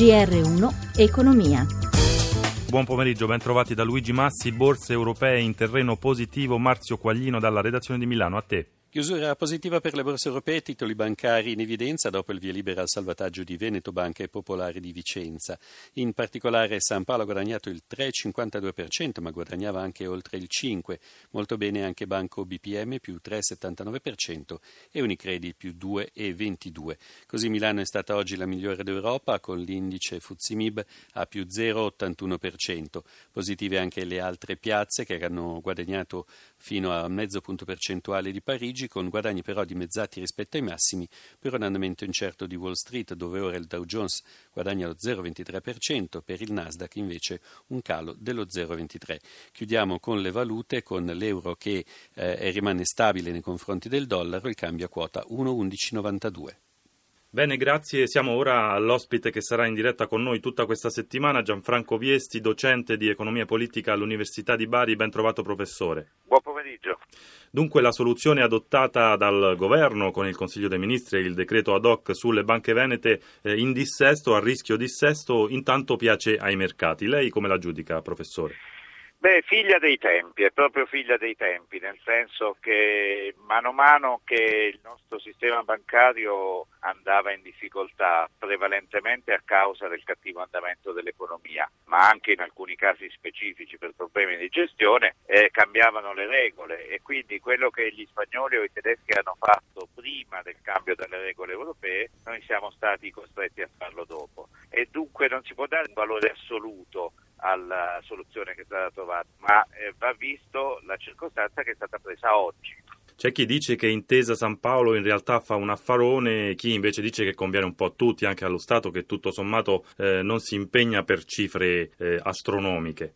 GR1 Economia. Buon pomeriggio, ben trovati da Luigi Massi, borse europee in terreno positivo, Marzio Quaglino dalla redazione di Milano, a te. Chiusura positiva per le borse europee, titoli bancari in evidenza dopo il via libera al salvataggio di Veneto Banca e Popolare di Vicenza. In particolare San Paolo ha guadagnato il 3,52%, ma guadagnava anche oltre il 5%. Molto bene anche Banco BPM più 3,79% e Unicredit più 2,22%. Così Milano è stata oggi la migliore d'Europa con l'indice Fuzimib a più 0,81%. Positive anche le altre piazze che hanno guadagnato fino a mezzo punto percentuale di Parigi Parigi, con guadagni però dimezzati rispetto ai massimi per un andamento incerto di Wall Street, dove ora il Dow Jones guadagna lo 0,23%, per il Nasdaq invece un calo dello 0,23%. Chiudiamo con le valute, con l'euro che eh, rimane stabile nei confronti del dollaro, il cambio a quota 1,1192. Bene, grazie. Siamo ora all'ospite che sarà in diretta con noi tutta questa settimana, Gianfranco Viesti, docente di economia politica all'Università di Bari. Ben trovato professore. Buon pomeriggio. Dunque la soluzione adottata dal governo con il Consiglio dei Ministri e il decreto ad hoc sulle banche venete eh, in dissesto, a rischio dissesto, intanto piace ai mercati. Lei come la giudica, professore? Beh, figlia dei tempi, è proprio figlia dei tempi, nel senso che mano a mano che il nostro sistema bancario andava in difficoltà, prevalentemente a causa del cattivo andamento dell'economia, ma anche in alcuni casi specifici per problemi di gestione, eh, cambiavano le regole e quindi quello che gli spagnoli o i tedeschi hanno fatto prima del cambio delle regole europee, noi siamo stati costretti a farlo dopo. E dunque non si può dare un valore assoluto alla soluzione che è stata trovata, ma eh, va visto la circostanza che è stata presa oggi. C'è chi dice che Intesa San Paolo in realtà fa un affarone, chi invece dice che conviene un po' a tutti, anche allo Stato, che tutto sommato eh, non si impegna per cifre eh, astronomiche.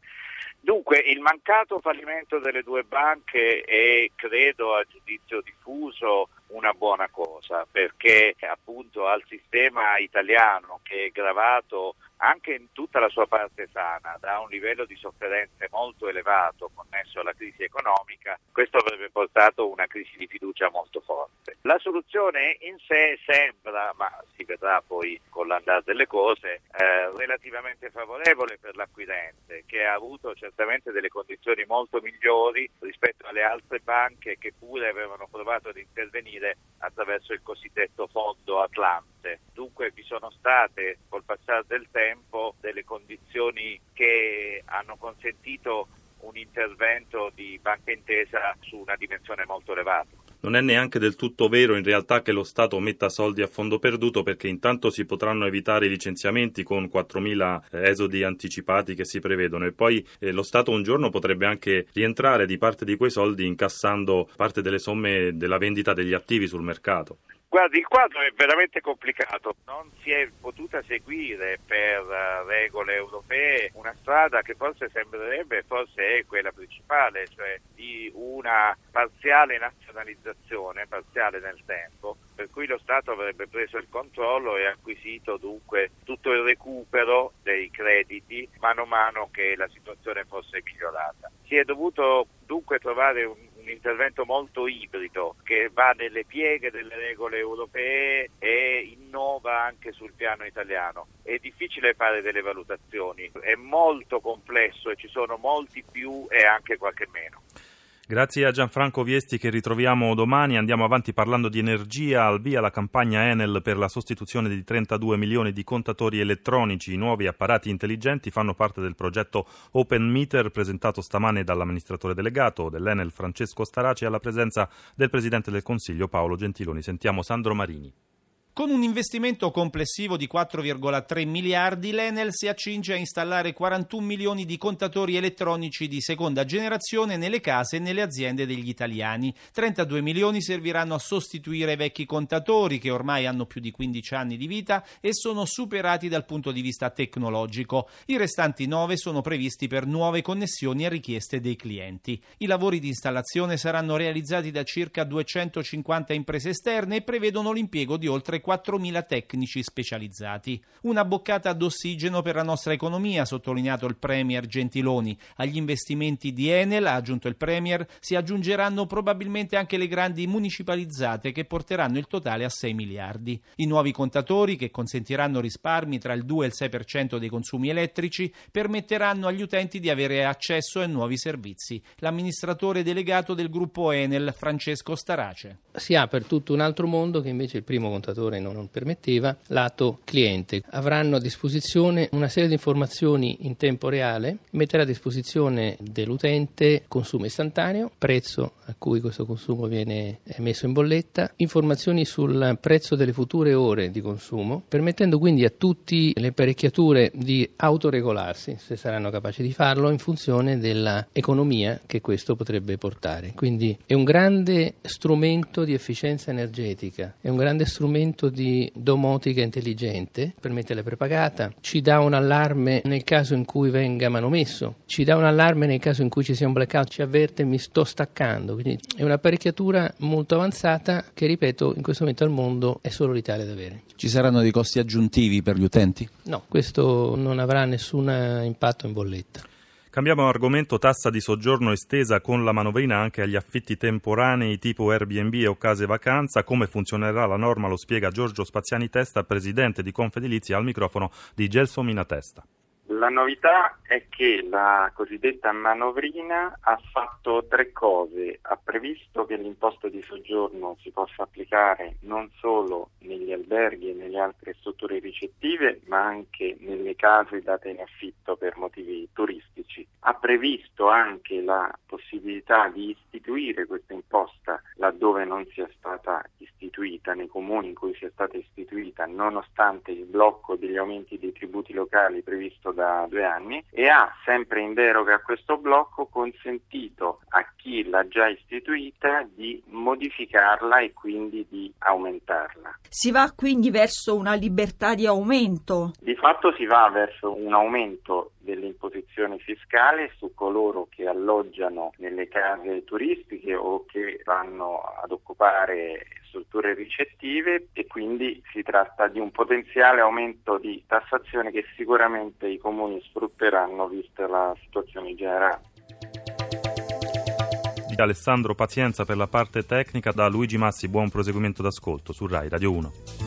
Dunque, il mancato fallimento delle due banche è, credo, a giudizio diffuso, una buona cosa, perché appunto al sistema italiano che è gravato anche in tutta la sua parte sana, da un livello di sofferenze molto elevato connesso alla crisi economica, questo avrebbe portato una crisi di fiducia molto forte. La soluzione in sé sembra, ma si vedrà poi con l'andare delle cose, eh, relativamente favorevole per l'acquirente, che ha avuto certamente delle condizioni molto migliori rispetto alle altre banche che pure avevano provato ad intervenire attraverso il cosiddetto fondo Atlante. Dunque vi sono state col passare del tempo delle condizioni che hanno consentito un intervento di banca intesa su una dimensione molto elevata. Non è neanche del tutto vero in realtà che lo Stato metta soldi a fondo perduto perché intanto si potranno evitare i licenziamenti con 4.000 eh, esodi anticipati che si prevedono e poi eh, lo Stato un giorno potrebbe anche rientrare di parte di quei soldi incassando parte delle somme della vendita degli attivi sul mercato. Guardi, il quadro è veramente complicato, non si è potuta seguire per uh, regole europee una strada che forse sembrerebbe, forse è quella principale, cioè di una parziale nazionalizzazione, parziale nel tempo, per cui lo Stato avrebbe preso il controllo e acquisito dunque tutto il recupero dei crediti mano a mano che la situazione fosse migliorata. Si è dovuto dunque trovare un un intervento molto ibrido che va nelle pieghe delle regole europee e innova anche sul piano italiano. È difficile fare delle valutazioni, è molto complesso e ci sono molti più e anche qualche meno. Grazie a Gianfranco Viesti che ritroviamo domani. Andiamo avanti parlando di energia. Al via la campagna Enel per la sostituzione di 32 milioni di contatori elettronici. I nuovi apparati intelligenti fanno parte del progetto Open Meter presentato stamane dall'amministratore delegato dell'Enel Francesco Staraci alla presenza del Presidente del Consiglio Paolo Gentiloni. Sentiamo Sandro Marini. Con un investimento complessivo di 4,3 miliardi, l'Enel si accinge a installare 41 milioni di contatori elettronici di seconda generazione nelle case e nelle aziende degli italiani. 32 milioni serviranno a sostituire vecchi contatori che ormai hanno più di 15 anni di vita e sono superati dal punto di vista tecnologico. I restanti 9 sono previsti per nuove connessioni a richieste dei clienti. I lavori di installazione saranno realizzati da circa 250 imprese esterne e prevedono l'impiego di oltre 4.000 tecnici specializzati. Una boccata d'ossigeno per la nostra economia, ha sottolineato il Premier Gentiloni. Agli investimenti di Enel, ha aggiunto il Premier, si aggiungeranno probabilmente anche le grandi municipalizzate che porteranno il totale a 6 miliardi. I nuovi contatori, che consentiranno risparmi tra il 2 e il 6% dei consumi elettrici, permetteranno agli utenti di avere accesso ai nuovi servizi. L'amministratore delegato del gruppo Enel, Francesco Starace. Si per tutto un altro mondo che invece il primo contatore non permetteva, lato cliente. Avranno a disposizione una serie di informazioni in tempo reale, metterà a disposizione dell'utente consumo istantaneo, prezzo a cui questo consumo viene messo in bolletta, informazioni sul prezzo delle future ore di consumo, permettendo quindi a tutte le apparecchiature di autoregolarsi, se saranno capaci di farlo, in funzione dell'economia che questo potrebbe portare. Quindi è un grande strumento di efficienza energetica, è un grande strumento di domotica intelligente, permette la prepagata, ci dà un allarme nel caso in cui venga manomesso, ci dà un allarme nel caso in cui ci sia un blackout, ci avverte mi sto staccando, quindi è un'apparecchiatura molto avanzata che ripeto in questo momento al mondo è solo l'Italia ad avere. Ci saranno dei costi aggiuntivi per gli utenti? No, questo non avrà nessun impatto in bolletta. Cambiamo argomento, tassa di soggiorno estesa con la manovrina anche agli affitti temporanei tipo Airbnb o case vacanza. Come funzionerà la norma lo spiega Giorgio Spaziani Testa, presidente di Confedilizia, al microfono di Gelso Mina Testa. La novità è che la cosiddetta manovrina ha fatto tre cose. Ha previsto che l'imposta di soggiorno si possa applicare non solo negli alberghi e nelle altre strutture ricettive, ma anche nelle case date in affitto per motivi turistici. Ha previsto anche la possibilità di istituire questa imposta laddove non sia stata istituita, nei comuni in cui sia stata istituita, nonostante il blocco degli aumenti dei tributi locali previsto da due anni e ha, sempre in deroga a questo blocco, consentito a chi l'ha già istituita di modificarla e quindi di aumentarla. Si va quindi verso una libertà di aumento? Di fatto si va verso un aumento dell'imposizione fiscale su coloro che alloggiano nelle case turistiche o che vanno ad occupare strutture ricettive e quindi si tratta di un potenziale aumento di tassazione che sicuramente i comuni sfrutteranno vista la situazione generale. Alessandro Pazienza per la parte tecnica, da Luigi Massi buon proseguimento d'ascolto su Rai Radio 1.